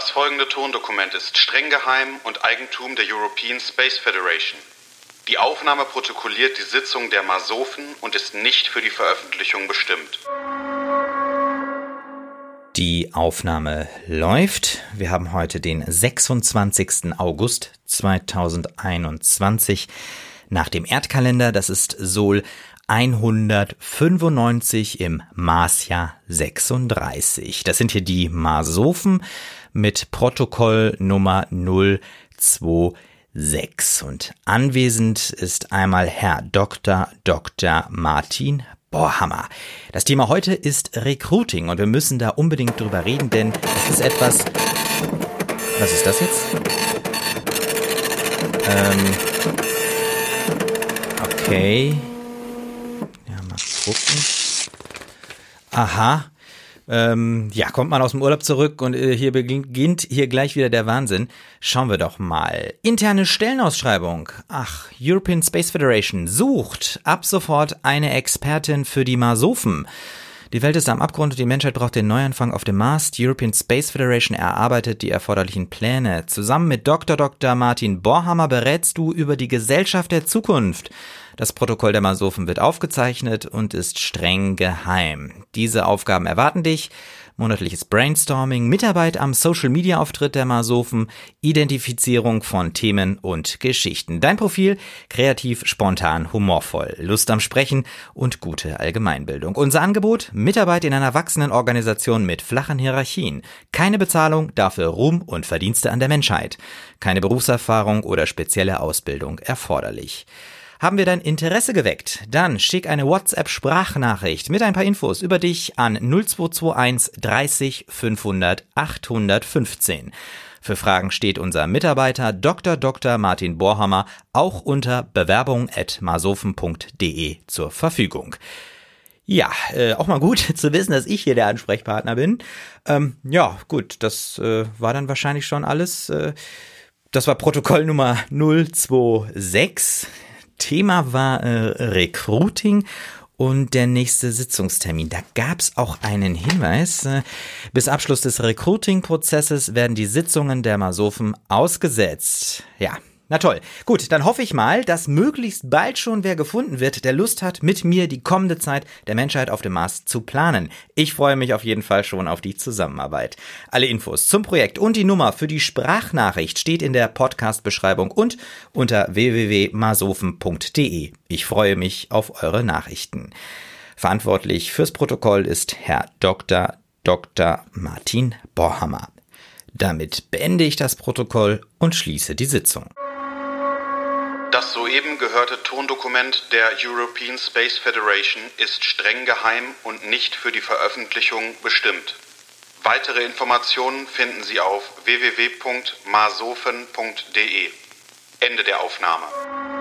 Das folgende Tondokument ist streng geheim und Eigentum der European Space Federation. Die Aufnahme protokolliert die Sitzung der Masofen und ist nicht für die Veröffentlichung bestimmt. Die Aufnahme läuft. Wir haben heute den 26. August 2021 nach dem Erdkalender. Das ist Sol 195 im Marsjahr 36. Das sind hier die Marsophen mit Protokoll Nummer 026. Und anwesend ist einmal Herr Dr. Dr. Martin Bohrhammer. Das Thema heute ist Recruiting und wir müssen da unbedingt drüber reden, denn es ist etwas. Was ist das jetzt? Ähm. Okay. Gucken. Aha. Ähm, ja, kommt man aus dem Urlaub zurück und äh, hier beginnt hier gleich wieder der Wahnsinn. Schauen wir doch mal. Interne Stellenausschreibung. Ach, European Space Federation sucht ab sofort eine Expertin für die Marsophen. Die Welt ist am Abgrund und die Menschheit braucht den Neuanfang auf dem Mars. Die European Space Federation erarbeitet die erforderlichen Pläne. Zusammen mit Dr. Dr. Martin Borhammer berätst du über die Gesellschaft der Zukunft. Das Protokoll der Masofen wird aufgezeichnet und ist streng geheim. Diese Aufgaben erwarten dich monatliches Brainstorming, Mitarbeit am Social-Media-Auftritt der Masofen, Identifizierung von Themen und Geschichten. Dein Profil kreativ, spontan, humorvoll, Lust am Sprechen und gute Allgemeinbildung. Unser Angebot Mitarbeit in einer wachsenden Organisation mit flachen Hierarchien. Keine Bezahlung, dafür Ruhm und Verdienste an der Menschheit. Keine Berufserfahrung oder spezielle Ausbildung erforderlich. Haben wir dein Interesse geweckt? Dann schick eine WhatsApp-Sprachnachricht mit ein paar Infos über dich an 0221 30 500 815. Für Fragen steht unser Mitarbeiter Dr. Dr. Martin Borhammer auch unter bewerbung.masofen.de zur Verfügung. Ja, äh, auch mal gut zu wissen, dass ich hier der Ansprechpartner bin. Ähm, ja, gut, das äh, war dann wahrscheinlich schon alles. Äh, das war Protokoll Nummer 026. Thema war äh, Recruiting und der nächste Sitzungstermin. Da gab es auch einen Hinweis. Äh, bis Abschluss des Recruiting-Prozesses werden die Sitzungen der Masofen ausgesetzt. Ja, na toll. Gut, dann hoffe ich mal, dass möglichst bald schon wer gefunden wird, der Lust hat, mit mir die kommende Zeit der Menschheit auf dem Mars zu planen. Ich freue mich auf jeden Fall schon auf die Zusammenarbeit. Alle Infos zum Projekt und die Nummer für die Sprachnachricht steht in der Podcast-Beschreibung und unter www.masofen.de. Ich freue mich auf eure Nachrichten. Verantwortlich fürs Protokoll ist Herr Dr. Dr. Martin Borhammer. Damit beende ich das Protokoll und schließe die Sitzung. Das soeben gehörte Tondokument der European Space Federation ist streng geheim und nicht für die Veröffentlichung bestimmt. Weitere Informationen finden Sie auf www.masofen.de. Ende der Aufnahme.